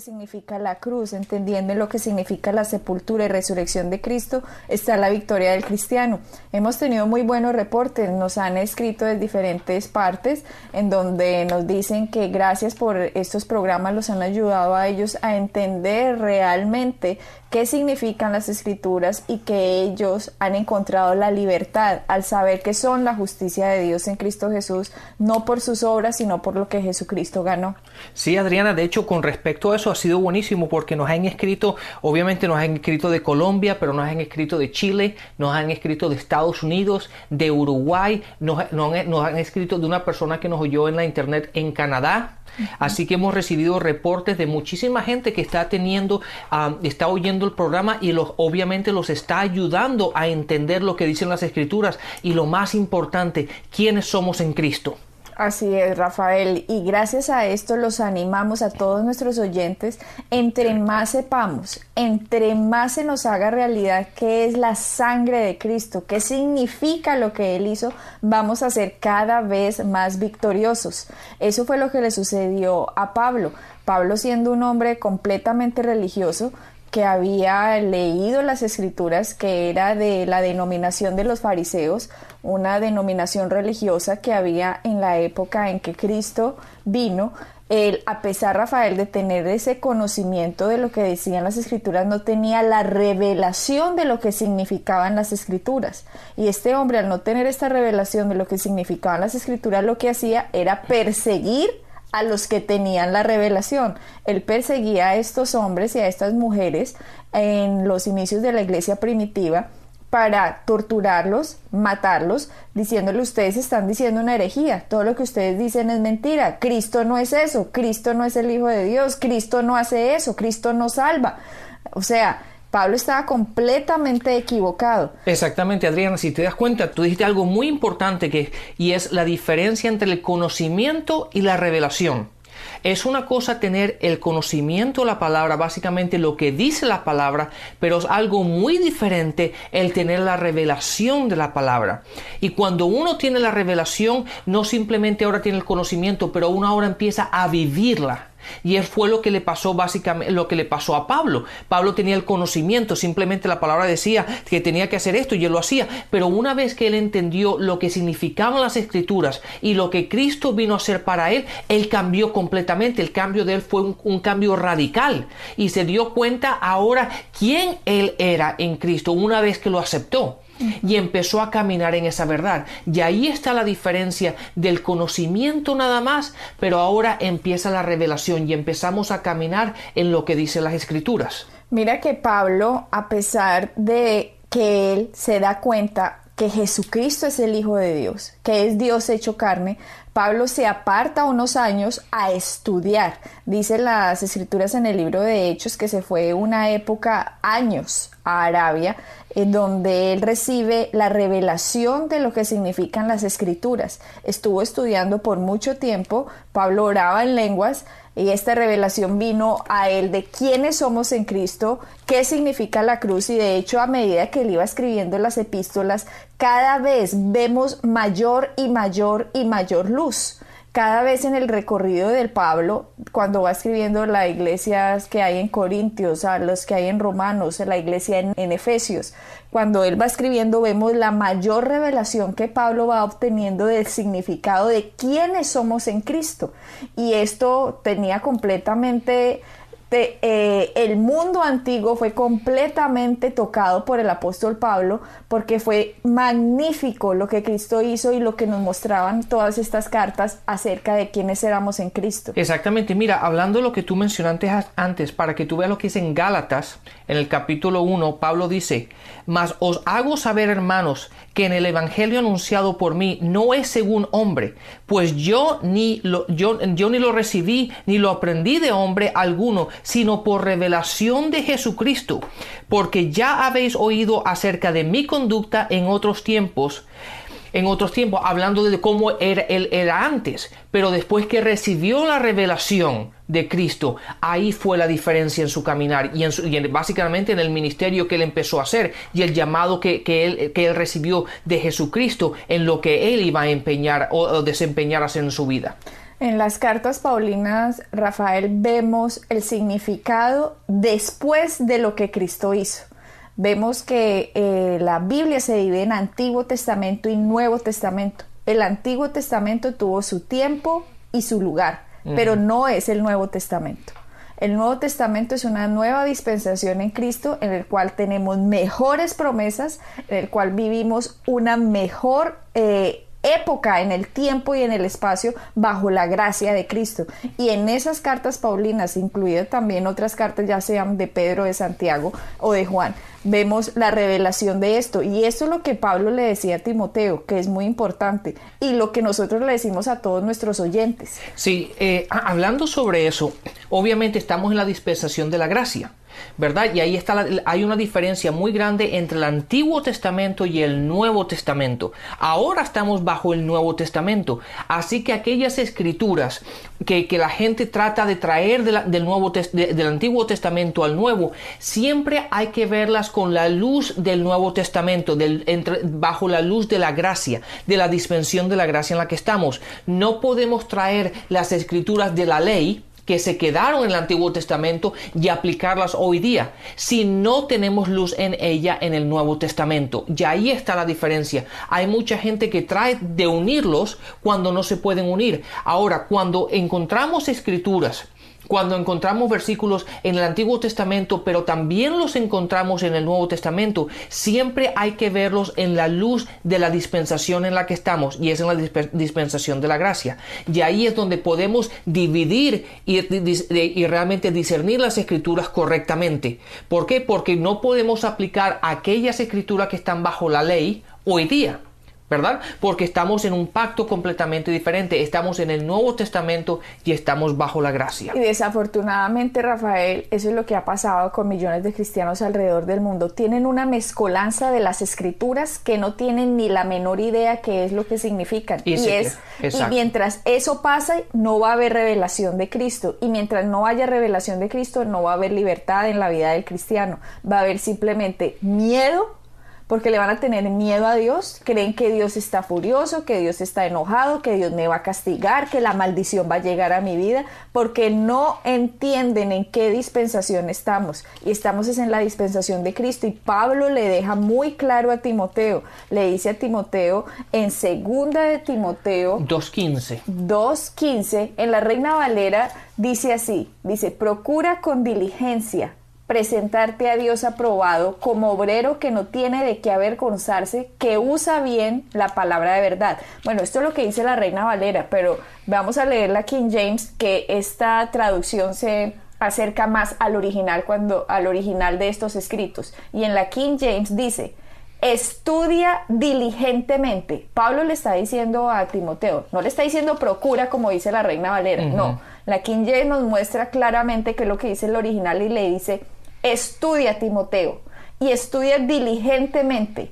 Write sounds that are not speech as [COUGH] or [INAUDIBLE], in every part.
Significa la cruz, entendiendo lo que significa la sepultura y resurrección de Cristo, está la victoria del cristiano. Hemos tenido muy buenos reportes, nos han escrito de diferentes partes en donde nos dicen que gracias por estos programas los han ayudado a ellos a entender realmente qué significan las escrituras y que ellos han encontrado la libertad al saber que son la justicia de Dios en Cristo Jesús, no por sus obras, sino por lo que Jesucristo ganó. Sí, Adriana, de hecho, con respecto a eso ha sido buenísimo porque nos han escrito, obviamente nos han escrito de Colombia, pero nos han escrito de Chile, nos han escrito de Estados Unidos, de Uruguay, nos, nos han escrito de una persona que nos oyó en la internet en Canadá, Así que hemos recibido reportes de muchísima gente que está teniendo, ah, está oyendo el programa y los, obviamente los está ayudando a entender lo que dicen las escrituras y lo más importante, quiénes somos en Cristo. Así es, Rafael. Y gracias a esto los animamos a todos nuestros oyentes, entre más sepamos, entre más se nos haga realidad qué es la sangre de Cristo, qué significa lo que Él hizo, vamos a ser cada vez más victoriosos. Eso fue lo que le sucedió a Pablo. Pablo siendo un hombre completamente religioso, que había leído las escrituras, que era de la denominación de los fariseos, una denominación religiosa que había en la época en que Cristo vino. Él, a pesar, Rafael, de tener ese conocimiento de lo que decían las escrituras, no tenía la revelación de lo que significaban las escrituras. Y este hombre, al no tener esta revelación de lo que significaban las escrituras, lo que hacía era perseguir a los que tenían la revelación. Él perseguía a estos hombres y a estas mujeres en los inicios de la iglesia primitiva para torturarlos, matarlos, diciéndole ustedes están diciendo una herejía, todo lo que ustedes dicen es mentira, Cristo no es eso, Cristo no es el Hijo de Dios, Cristo no hace eso, Cristo no salva. O sea, Pablo estaba completamente equivocado. Exactamente, Adriana, si te das cuenta, tú dijiste algo muy importante que, y es la diferencia entre el conocimiento y la revelación. Es una cosa tener el conocimiento de la palabra, básicamente lo que dice la palabra, pero es algo muy diferente el tener la revelación de la palabra. Y cuando uno tiene la revelación, no simplemente ahora tiene el conocimiento, pero uno ahora empieza a vivirla. Y él fue lo que le pasó básicamente, lo que le pasó a Pablo. Pablo tenía el conocimiento, simplemente la palabra decía que tenía que hacer esto y él lo hacía. Pero una vez que él entendió lo que significaban las escrituras y lo que Cristo vino a hacer para él, él cambió completamente. El cambio de él fue un, un cambio radical. Y se dio cuenta ahora quién él era en Cristo una vez que lo aceptó y empezó a caminar en esa verdad. Y ahí está la diferencia del conocimiento nada más, pero ahora empieza la revelación y empezamos a caminar en lo que dicen las escrituras. Mira que Pablo, a pesar de que él se da cuenta que Jesucristo es el Hijo de Dios, que es Dios hecho carne, Pablo se aparta unos años a estudiar. Dice las escrituras en el libro de Hechos que se fue una época, años, a Arabia, en donde él recibe la revelación de lo que significan las escrituras. Estuvo estudiando por mucho tiempo, Pablo oraba en lenguas, y esta revelación vino a él de quiénes somos en Cristo, qué significa la cruz y de hecho a medida que él iba escribiendo las epístolas, cada vez vemos mayor y mayor y mayor luz cada vez en el recorrido del Pablo, cuando va escribiendo las iglesias que hay en Corintios, a los que hay en Romanos, la iglesia en, en, Efesios, cuando él va escribiendo vemos la mayor revelación que Pablo va obteniendo del significado de quiénes somos en Cristo. Y esto tenía completamente eh, el mundo antiguo fue completamente tocado por el apóstol Pablo porque fue magnífico lo que Cristo hizo y lo que nos mostraban todas estas cartas acerca de quiénes éramos en Cristo. Exactamente, mira, hablando de lo que tú mencionaste antes, para que tú veas lo que dice en Gálatas, en el capítulo 1, Pablo dice, mas os hago saber, hermanos, que en el Evangelio anunciado por mí no es según hombre, pues yo ni lo, yo, yo ni lo recibí ni lo aprendí de hombre alguno, sino por revelación de Jesucristo, porque ya habéis oído acerca de mi conducta en otros tiempos, en otros tiempos, hablando de cómo era, él era antes, pero después que recibió la revelación de Cristo, ahí fue la diferencia en su caminar y, en básicamente en el ministerio que él empezó a hacer y el llamado que, él, que él recibió de Jesucristo en lo que él iba a empeñar o, o desempeñar en su vida. En las cartas paulinas, Rafael, vemos el significado después de lo que Cristo hizo vemos que eh, la Biblia se divide en Antiguo Testamento y Nuevo Testamento. El Antiguo Testamento tuvo su tiempo y su lugar, pero no es el Nuevo Testamento. El Nuevo Testamento es una nueva dispensación en Cristo en el cual tenemos mejores promesas, en el cual vivimos una mejor eh, época en el tiempo y en el espacio bajo la gracia de Cristo. Y en esas cartas paulinas, incluidas también otras cartas, ya sean de Pedro, de Santiago o de Juan, vemos la revelación de esto. Y esto es lo que Pablo le decía a Timoteo, que es muy importante, y lo que nosotros le decimos a todos nuestros oyentes. Sí, eh, hablando sobre eso, obviamente estamos en la dispensación de la gracia. ¿Verdad? Y ahí está hay una diferencia muy grande entre el Antiguo Testamento y el Nuevo Testamento. Ahora estamos bajo el Nuevo Testamento, así que aquellas escrituras que, la gente trata de traer del, del Antiguo Testamento al Nuevo, siempre hay que verlas con la luz del Nuevo Testamento, bajo la luz de la gracia, de la dispensión de la gracia en la que estamos. No podemos traer las escrituras de la ley, que se quedaron en el Antiguo Testamento y aplicarlas hoy día, si no tenemos luz en ella en el Nuevo Testamento. Y ahí está la diferencia. Hay mucha gente que trae de unirlos cuando no se pueden unir. Ahora, cuando encontramos escrituras cuando encontramos versículos en el Antiguo Testamento, pero también los encontramos en el Nuevo Testamento, siempre hay que verlos en la luz de la dispensación en la que estamos, y es en la dispensación de la gracia. Y ahí es donde podemos dividir y, y realmente discernir las escrituras correctamente. ¿Por qué? Porque no podemos aplicar aquellas escrituras que están bajo la ley hoy día. ¿Verdad? Porque estamos en un pacto completamente diferente, estamos en el Nuevo Testamento y estamos bajo la gracia. Y desafortunadamente, Rafael, eso es lo que ha pasado con millones de cristianos alrededor del mundo. Tienen una mezcolanza de las escrituras que no tienen ni la menor idea qué es lo que significan. Y, es, y mientras eso pasa, no va a haber revelación de Cristo. Y mientras no haya revelación de Cristo, no va a haber libertad en la vida del cristiano. Va a haber simplemente miedo porque le van a tener miedo a Dios, creen que Dios está furioso, que Dios está enojado, que Dios me va a castigar, que la maldición va a llegar a mi vida, porque no entienden en qué dispensación estamos. Y estamos es en la dispensación de Cristo. Y Pablo le deja muy claro a Timoteo, le dice a Timoteo en segunda de Timoteo 2.15. 2.15, en la Reina Valera dice así, dice, procura con diligencia presentarte a Dios aprobado como obrero que no tiene de qué avergonzarse, que usa bien la palabra de verdad. Bueno, esto es lo que dice la Reina Valera, pero vamos a leer la King James, que esta traducción se acerca más al original cuando al original de estos escritos. Y en la King James dice, estudia diligentemente. Pablo le está diciendo a Timoteo, no le está diciendo procura como dice la Reina Valera, no. La King James nos muestra claramente que es lo que dice el original y le dice, Estudia, Timoteo, y estudia diligentemente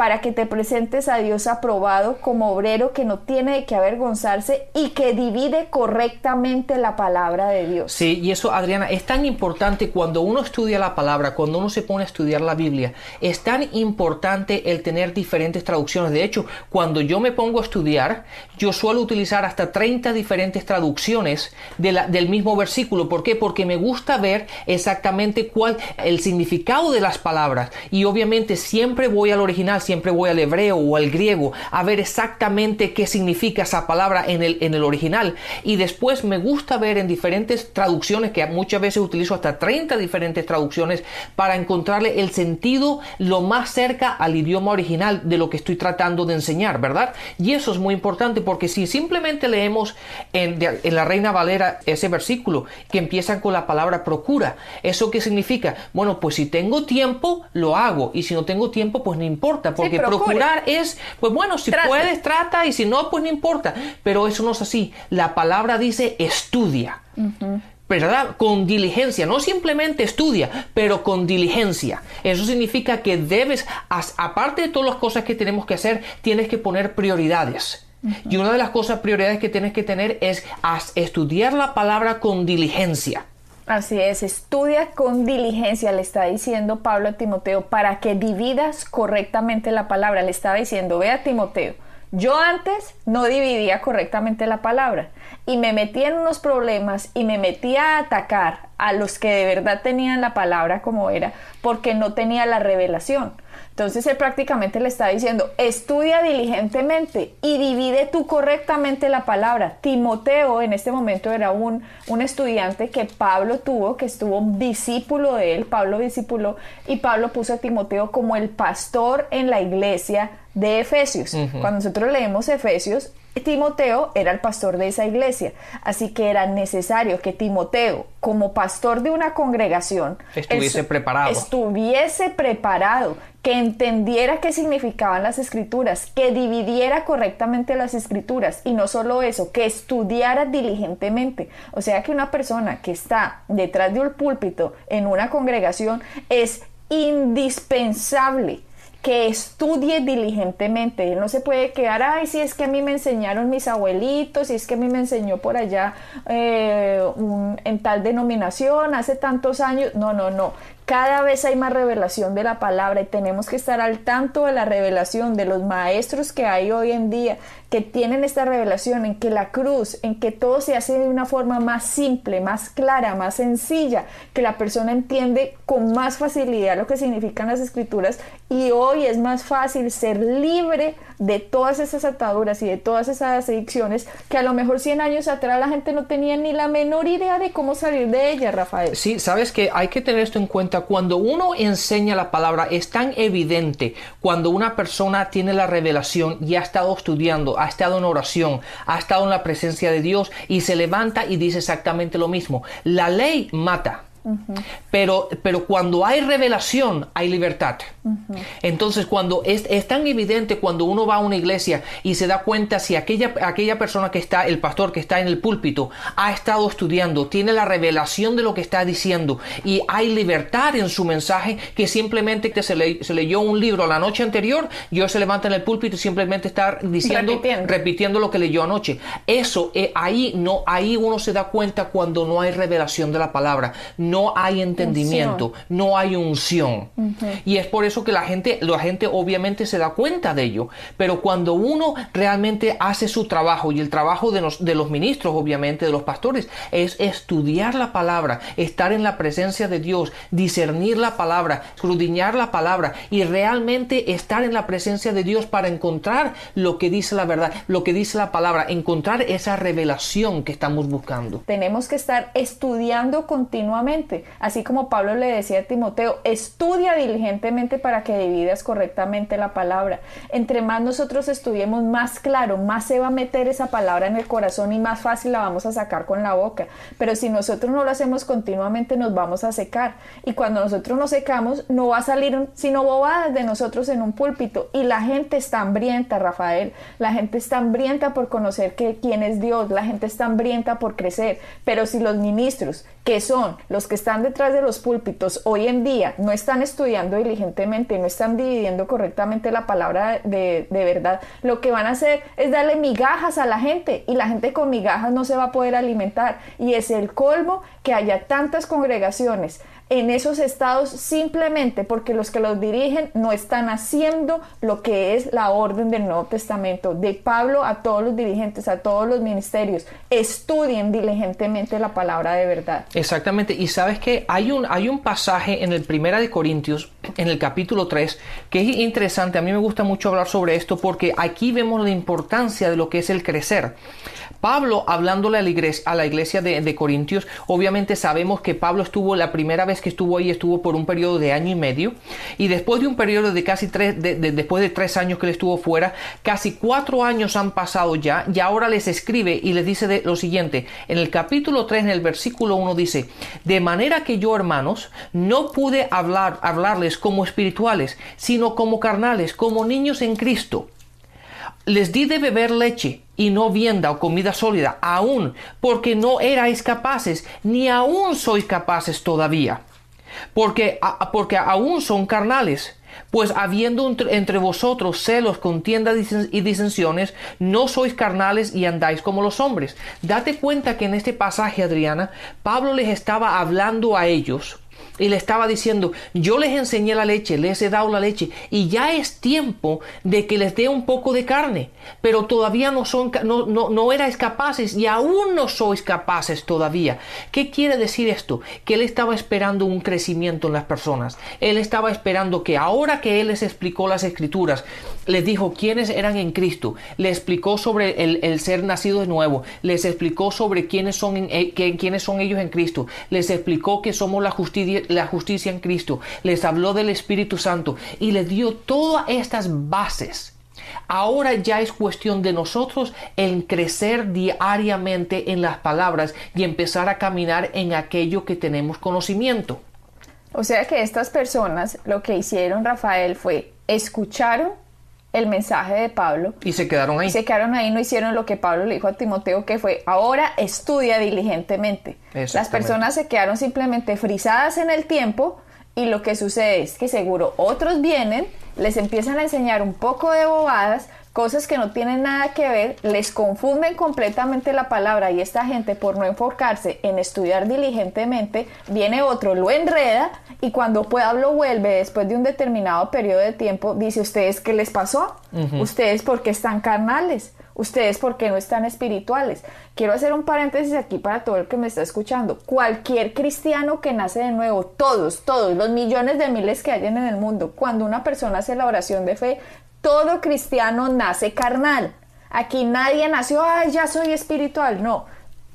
para que te presentes a Dios aprobado como obrero que no tiene de qué avergonzarse y que divide correctamente la palabra de Dios. Sí, y eso, Adriana, es tan importante cuando uno estudia la palabra, cuando uno se pone a estudiar la Biblia, es tan importante el tener diferentes traducciones. De hecho, cuando yo me pongo a estudiar, yo suelo utilizar hasta 30 diferentes traducciones del mismo versículo. ¿Por qué? Porque me gusta ver exactamente cuál el significado de las palabras. Y obviamente siempre voy al original, siempre voy al hebreo o al griego a ver exactamente qué significa esa palabra en el, en el original. Y después me gusta ver en diferentes traducciones, que muchas veces utilizo hasta 30 diferentes traducciones, para encontrarle el sentido lo más cerca al idioma original de lo que estoy tratando de enseñar, ¿verdad? Y eso es muy importante porque si simplemente leemos en, en la Reina Valera ese versículo que empieza con la palabra procura, ¿eso qué significa? Bueno, pues si tengo tiempo, lo hago. Y si no tengo tiempo, pues no importa porque procurar es, pues bueno, si puedes, trata, y si no, pues no importa. Pero eso no es así. La palabra dice estudia. ¿verdad? Con diligencia, no simplemente estudia, pero con diligencia. Eso significa que debes, aparte de todas las cosas que tenemos que hacer, tienes que poner prioridades. Y una de las cosas prioridades que tienes que tener es estudiar la palabra con diligencia. Así es, estudia con diligencia, le está diciendo Pablo a Timoteo, para que dividas correctamente la palabra. Le estaba diciendo, ve a Timoteo, yo antes no dividía correctamente la palabra y me metía en unos problemas y me metía a atacar a los que de verdad tenían la palabra como era porque no tenía la revelación. Entonces él prácticamente le está diciendo, estudia diligentemente y divide tú correctamente la palabra. Timoteo en este momento era un, un estudiante que Pablo tuvo, que estuvo discípulo de él, Pablo discípulo, y Pablo puso a Timoteo como el pastor en la iglesia de Efesios. Cuando nosotros leemos Efesios, Timoteo era el pastor de esa iglesia, así que era necesario que Timoteo, como pastor de una congregación, estuviese preparado. Estuviese preparado, que entendiera qué significaban las escrituras, que dividiera correctamente las escrituras y no solo eso, que estudiara diligentemente. O sea que una persona que está detrás de un púlpito en una congregación es indispensable que estudie diligentemente. Él no se puede quedar, ay, si es que a mí me enseñaron mis abuelitos, si es que a mí me enseñó por allá eh, en tal denominación hace tantos años. No, no, no. Cada vez hay más revelación de la palabra y tenemos que estar al tanto de la revelación de los maestros que hay hoy en día que tienen esta revelación en que la cruz, en que todo se hace de una forma más simple, más clara, más sencilla, que la persona entiende con más facilidad lo que significan las escrituras y hoy es más fácil ser libre de todas esas ataduras y de todas esas adicciones que a lo mejor 100 años atrás la gente no tenía ni la menor idea de cómo salir de ellas, Rafael. Sí, sabes que hay que tener esto en cuenta. Cuando uno enseña la palabra es tan evidente cuando una persona tiene la revelación y ha estado estudiando, ha estado en oración, ha estado en la presencia de Dios y se levanta y dice exactamente lo mismo. La ley mata pero, pero cuando hay revelación, hay libertad. Entonces, cuando es, tan evidente cuando uno va a una iglesia y se da cuenta si aquella, aquella persona que está, el pastor que está en el púlpito, ha estado estudiando, tiene la revelación de lo que está diciendo y hay libertad en su mensaje, que simplemente que se, leyó un libro la noche anterior, yo se levanta en el púlpito y simplemente está diciendo, repitiendo, lo que leyó anoche. Eso, eh, ahí, no, ahí uno se da cuenta cuando no hay revelación de la palabra no hay entendimiento, no hay unción. Y es por eso que la gente, la gente obviamente se da cuenta de ello. Pero cuando uno realmente hace su trabajo, y el trabajo de los, de los ministros, obviamente, de los pastores, es estudiar la palabra, estar en la presencia de Dios, discernir la palabra, escudriñar la palabra y realmente estar en la presencia de Dios para encontrar lo que dice la verdad, lo que dice la palabra, encontrar esa revelación que estamos buscando. Tenemos que estar estudiando continuamente Así como Pablo le decía a Timoteo, estudia diligentemente para que dividas correctamente la palabra. Entre más nosotros estudiemos, más claro, más se va a meter esa palabra en el corazón y más fácil la vamos a sacar con la boca. Pero si nosotros no lo hacemos continuamente, nos vamos a secar. Y cuando nosotros nos secamos, no va a salir sino bobadas de nosotros en un púlpito. Y la gente está hambrienta, Rafael. La gente está hambrienta por conocer que, quién es Dios. La gente está hambrienta por crecer. Pero si los ministros, que son los que están detrás de los púlpitos hoy en día no están estudiando diligentemente, no están dividiendo correctamente la palabra de, de, verdad, lo que van a hacer es darle migajas a la gente y la gente con migajas no se va a poder alimentar. Y es el colmo que haya tantas congregaciones en esos estados simplemente porque los que los dirigen no están haciendo lo que es la orden del Nuevo Testamento. De Pablo a todos los dirigentes, a todos los ministerios, estudien diligentemente la palabra de verdad. Exactamente, y sabes que hay un, hay un pasaje en el Primera de Corintios, en el capítulo 3, que es interesante, a mí me gusta mucho hablar sobre esto porque aquí vemos la importancia de lo que es el crecer. Pablo, hablándole a la iglesia, de, Corintios, obviamente sabemos que Pablo estuvo la primera vez que estuvo ahí, estuvo por un periodo de año y medio, y después de un periodo de casi tres, después de tres años que él estuvo fuera, casi cuatro años han pasado ya, y ahora les escribe y les dice lo siguiente, en el capítulo 3, en el versículo 1 dice, de manera que yo, hermanos, no pude hablar, hablarles como espirituales, sino como carnales, como niños en Cristo. Les di de beber leche y no vienda o comida sólida, aún porque no erais capaces, ni aún sois capaces todavía, porque, porque aún son carnales. Pues habiendo entre vosotros celos, contiendas y disensiones, no sois carnales y andáis como los hombres. Date cuenta que en este pasaje, Adriana, Pablo les estaba hablando a ellos y le estaba diciendo, yo les enseñé la leche, les he dado la leche y ya es tiempo de que les dé un poco de carne, pero todavía no son no, no, no erais capaces y aún no sois capaces todavía. ¿Qué quiere decir esto? Que él estaba esperando un crecimiento en las personas. Él estaba esperando que ahora que él les explicó las escrituras, les dijo quiénes eran en Cristo, les explicó sobre el, ser nacido de nuevo, les explicó sobre quiénes son, eh, quiénes son ellos en Cristo, les explicó que somos la justicia la justicia en Cristo, les habló del Espíritu Santo y les dio todas estas bases. Ahora ya es cuestión de nosotros en crecer diariamente en las palabras y empezar a caminar en aquello que tenemos conocimiento. O sea que estas personas lo que hicieron, Rafael, fue escucharon el mensaje de Pablo. Y se quedaron ahí. Y se quedaron ahí, no hicieron lo que Pablo le dijo a Timoteo, que fue, ahora estudia diligentemente. Las personas se quedaron simplemente frisadas en el tiempo y lo que sucede es que seguro otros vienen, les empiezan a enseñar un poco de bobadas, cosas que no tienen nada que ver, les confunden completamente la palabra y esta gente por no enfocarse en estudiar diligentemente, viene otro, lo enreda y cuando Pablo vuelve después de un determinado periodo de tiempo, dice, ¿ustedes qué les pasó? ¿Ustedes por qué están carnales? ¿Ustedes por qué no están espirituales? Quiero hacer un paréntesis aquí para todo el que me está escuchando. Cualquier cristiano que nace de nuevo, todos, todos, los millones de miles que hay en el mundo, cuando una persona hace la oración de fe, todo cristiano nace carnal. Aquí nadie nació, ay, ya soy espiritual. No,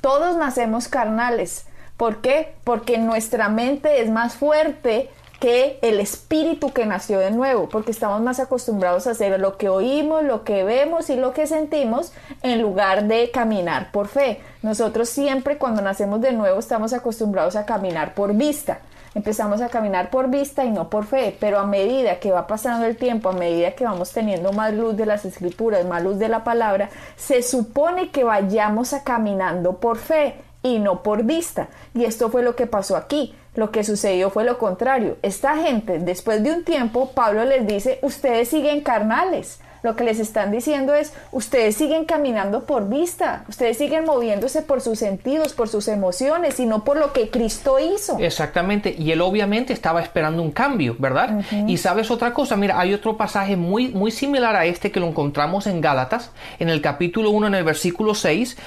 todos nacemos carnales. ¿Por qué? Porque nuestra mente es más fuerte que el espíritu que nació de nuevo, porque estamos más acostumbrados a hacer lo que oímos, lo que vemos y lo que sentimos en lugar de caminar por fe. Nosotros siempre cuando nacemos de nuevo estamos acostumbrados a caminar por vista empezamos a caminar por vista y no por fe, pero a medida que va pasando el tiempo, a medida que vamos teniendo más luz de las escrituras, más luz de la palabra, se supone que vayamos a caminando por fe y no por vista. Y esto fue lo que pasó aquí. Lo que sucedió fue lo contrario. Esta gente, después de un tiempo, Pablo les dice, ustedes siguen carnales lo que les están diciendo es, ustedes siguen caminando por vista, ustedes siguen moviéndose por sus sentidos, por sus emociones y no por lo que Cristo hizo. Exactamente, y él obviamente estaba esperando un cambio, ¿verdad? Y sabes otra cosa, mira, hay otro pasaje muy, muy similar a este que lo encontramos en Gálatas, en el capítulo 1, en el versículo 6.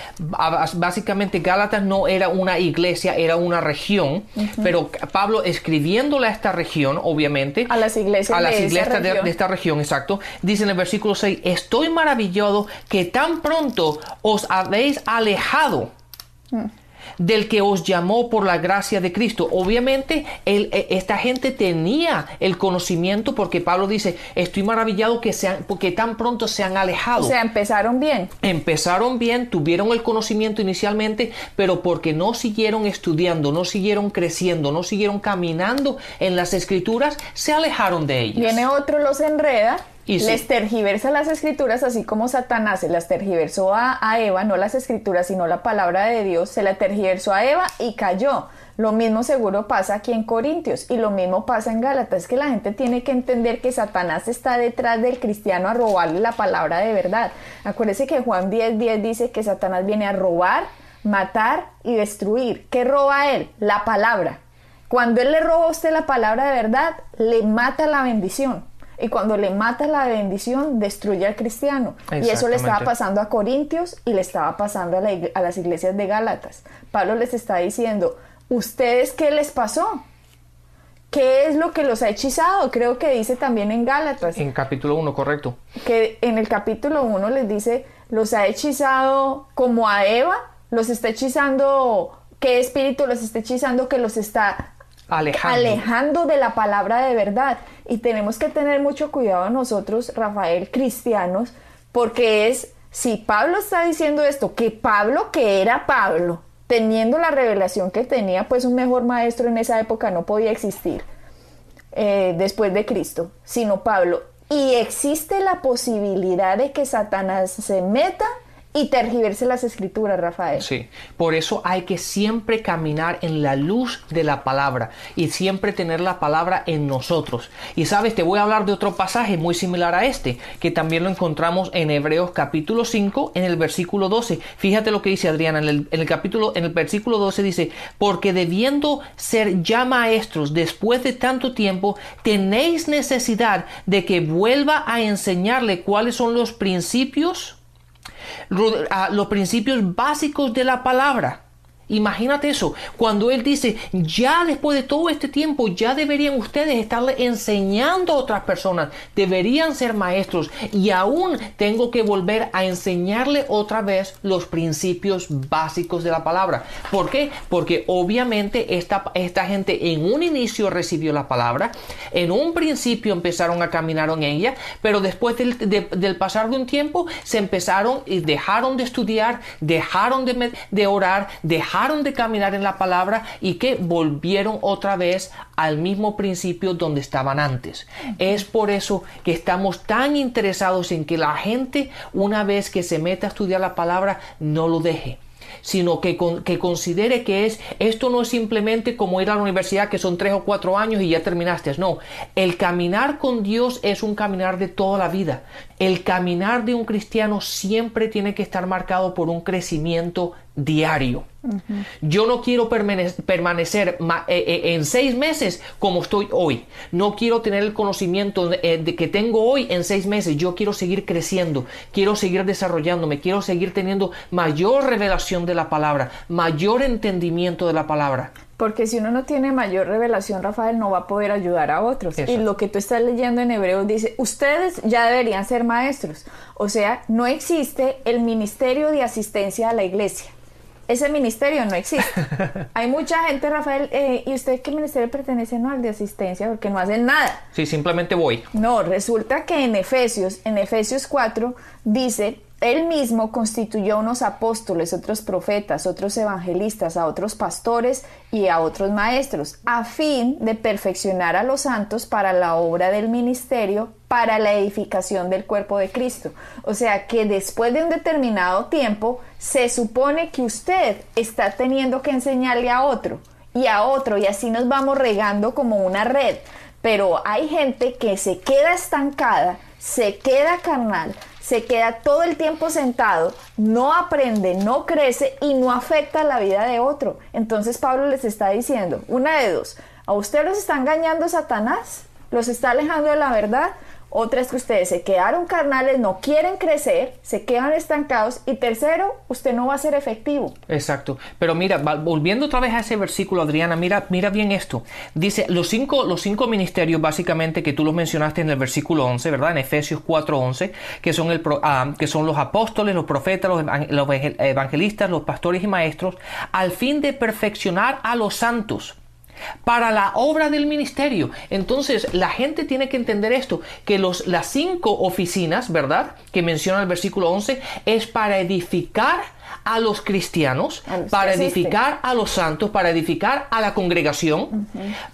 Básicamente Gálatas no era una iglesia, era una región, pero Pablo escribiéndole a esta región, obviamente, a las iglesias, a las iglesias de, de esta región, exacto, dice en el versículo estoy maravillado que tan pronto os habéis alejado. del que os llamó por la gracia de Cristo. Obviamente, e, esta gente tenía el conocimiento porque Pablo dice, estoy maravillado que, sean, porque tan pronto se han alejado. O sea, empezaron bien. Empezaron bien, tuvieron el conocimiento inicialmente, pero porque no siguieron estudiando, no siguieron creciendo, no siguieron caminando en las escrituras, se alejaron de ellas. Viene otro, los enreda les tergiversa las escrituras, así como Satanás se las tergiversó a, Eva, no las escrituras, sino la palabra de Dios, se la tergiversó a Eva y cayó. Lo mismo seguro pasa aquí en Corintios y lo mismo pasa en Gálatas, que la gente tiene que entender que Satanás está detrás del cristiano a robarle la palabra de verdad. Acuérdese que Juan 10:10 10 dice que Satanás viene a robar, matar y destruir. ¿Qué roba él? La palabra. Cuando él le roba a usted la palabra de verdad, le mata la bendición. Y cuando le mata la bendición, destruye al cristiano. Y eso le estaba pasando a Corintios y le estaba pasando a, las iglesias de Gálatas. Pablo les está diciendo, ¿ustedes qué les pasó? ¿Qué es lo que los ha hechizado? Creo que dice también en Gálatas. En capítulo 1, correcto. Que en el capítulo 1 les dice, los ha hechizado como a Eva, los está hechizando, ¿qué espíritu los está hechizando que los está alejando. de la palabra de verdad. Y tenemos que tener mucho cuidado nosotros, Rafael, cristianos, porque es, si Pablo está diciendo esto, que Pablo, que era Pablo, teniendo la revelación que tenía, pues un mejor maestro en esa época no podía existir eh, después de Cristo, sino Pablo. Y existe la posibilidad de que Satanás se meta y tergiverse las escrituras, Rafael. Sí, por eso hay que siempre caminar en la luz de la palabra y siempre tener la palabra en nosotros. Y sabes, te voy a hablar de otro pasaje muy similar a este, que también lo encontramos en Hebreos capítulo 5, en el versículo 12. Fíjate lo que dice Adriana, en el, en el capítulo, en el versículo 12 dice, porque debiendo ser ya maestros después de tanto tiempo, tenéis necesidad de que vuelva a enseñarle cuáles son los principios los principios básicos de la palabra. Imagínate eso, cuando Él dice, ya después de todo este tiempo, ya deberían ustedes estarle enseñando a otras personas, deberían ser maestros y aún tengo que volver a enseñarle otra vez los principios básicos de la palabra. ¿Por qué? Porque obviamente esta, esta gente en un inicio recibió la palabra, en un principio empezaron a caminar en ella, pero después del, del pasar de un tiempo se empezaron y dejaron de estudiar, dejaron de, de orar, dejaron de caminar en la palabra y que volvieron otra vez al mismo principio donde estaban antes. Es por eso que estamos tan interesados en que la gente, una vez que se meta a estudiar la palabra, no lo deje sino que, que, considere que es esto no es simplemente como ir a la universidad que son tres o cuatro años y ya terminaste. No, el caminar con Dios es un caminar de toda la vida. El caminar de un cristiano siempre tiene que estar marcado por un crecimiento diario. Yo no quiero permanecer eh, eh, en seis meses como estoy hoy. No quiero tener el conocimiento eh, de que tengo hoy en seis meses. Yo quiero seguir creciendo, quiero seguir desarrollándome, quiero seguir teniendo mayor revelación de la palabra, mayor entendimiento de la palabra. Porque si uno no tiene mayor revelación, Rafael, no va a poder ayudar a otros. Y lo que tú estás leyendo en Hebreos dice, ustedes ya deberían ser maestros. O sea, no existe el ministerio de asistencia a la iglesia. Ese ministerio no existe. [LAUGHS] Hay mucha gente, Rafael, eh, ¿y usted qué ministerio pertenece? No, al de asistencia, porque no hacen nada. Sí, simplemente voy. No, resulta que en Efesios, en Efesios 4, dice él mismo constituyó unos apóstoles, otros profetas, otros evangelistas, a otros pastores y a otros maestros, a fin de perfeccionar a los santos para la obra del ministerio, para la edificación del cuerpo de Cristo. O sea que después de un determinado tiempo, se supone que usted está teniendo que enseñarle a otro y a otro, y así nos vamos regando como una red. Pero hay gente que se queda estancada, se queda carnal, se queda todo el tiempo sentado, no aprende, no crece y no afecta la vida de otro. Entonces Pablo les está diciendo, una de dos, a usted los está engañando Satanás, los está alejando de la verdad, otra es que ustedes se quedaron carnales, no quieren crecer, se quedan estancados. Y tercero, usted no va a ser efectivo. Exacto. Pero mira, volviendo otra vez a ese versículo, Adriana, mira, mira bien esto. Dice, los cinco, los cinco ministerios básicamente que tú los mencionaste en el versículo 11, ¿verdad? En Efesios 4:11, que, son ah, que son los apóstoles, los profetas, los evangelistas, los pastores y maestros, al fin de perfeccionar a los santos para la obra del ministerio. Entonces, la gente tiene que entender esto, que los, las cinco oficinas, ¿verdad? Que menciona el versículo 11, es para edificar a los cristianos, para edificar a los santos, para edificar a la congregación,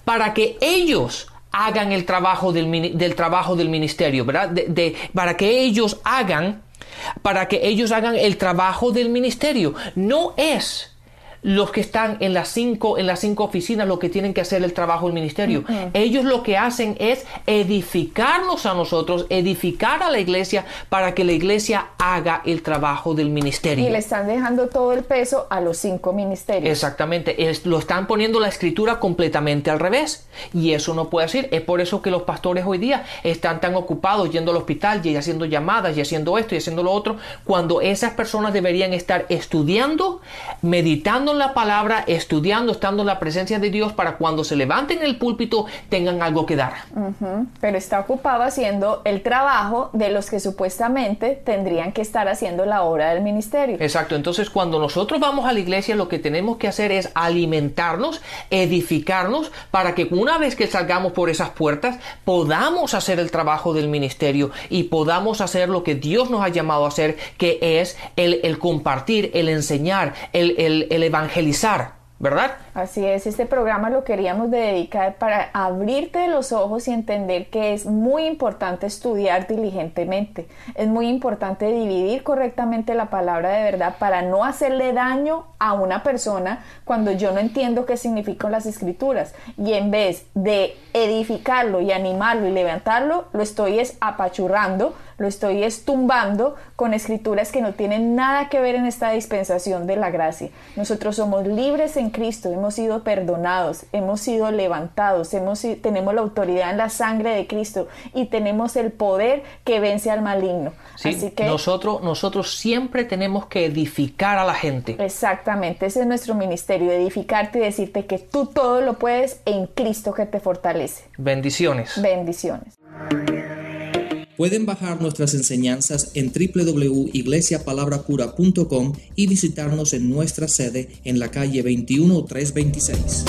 para que ellos hagan el trabajo del, del trabajo del ministerio, ¿verdad? de, para que ellos hagan, para que ellos hagan el trabajo del ministerio. No es los que están en las cinco, en las cinco oficinas, lo que tienen que hacer el trabajo del ministerio. Ellos lo que hacen es edificarnos a nosotros, edificar a la iglesia para que la iglesia haga el trabajo del ministerio. Y le están dejando todo el peso a los cinco ministerios. Exactamente, lo están poniendo la escritura completamente al revés. Y eso no puede ser. Es por eso que los pastores hoy día están tan ocupados yendo al hospital y haciendo llamadas y haciendo esto y haciendo lo otro, cuando esas personas deberían estar estudiando, meditando la palabra, estudiando, estando en la presencia de Dios para cuando se levanten en el púlpito tengan algo que dar. Pero está ocupado haciendo el trabajo de los que supuestamente tendrían que estar haciendo la obra del ministerio. Exacto, entonces cuando nosotros vamos a la iglesia lo que tenemos que hacer es alimentarnos, edificarnos, para que una vez que salgamos por esas puertas podamos hacer el trabajo del ministerio y podamos hacer lo que Dios nos ha llamado a hacer, que es el, compartir, el enseñar, el, el, el evangelizar ¿verdad? Así es, este programa lo queríamos dedicar para abrirte los ojos y entender que es muy importante estudiar diligentemente, es muy importante dividir correctamente la palabra de verdad para no hacerle daño a una persona cuando yo no entiendo qué significan las escrituras y en vez de edificarlo y animarlo y levantarlo, lo estoy es apachurrando, lo estoy estumbando con escrituras que no tienen nada que ver en esta dispensación de la gracia. Nosotros somos libres en Cristo, hemos sido perdonados, hemos sido levantados, hemos, tenemos la autoridad en la sangre de Cristo y tenemos el poder que vence al maligno. Así que nosotros, nosotros siempre tenemos que edificar a la gente. Exactamente, ese es nuestro ministerio, edificarte y decirte que tú todo lo puedes en Cristo que te fortalece. Bendiciones. Bendiciones. Pueden bajar nuestras enseñanzas en www.iglesiapalabracura.com y visitarnos en nuestra sede en la calle 21326.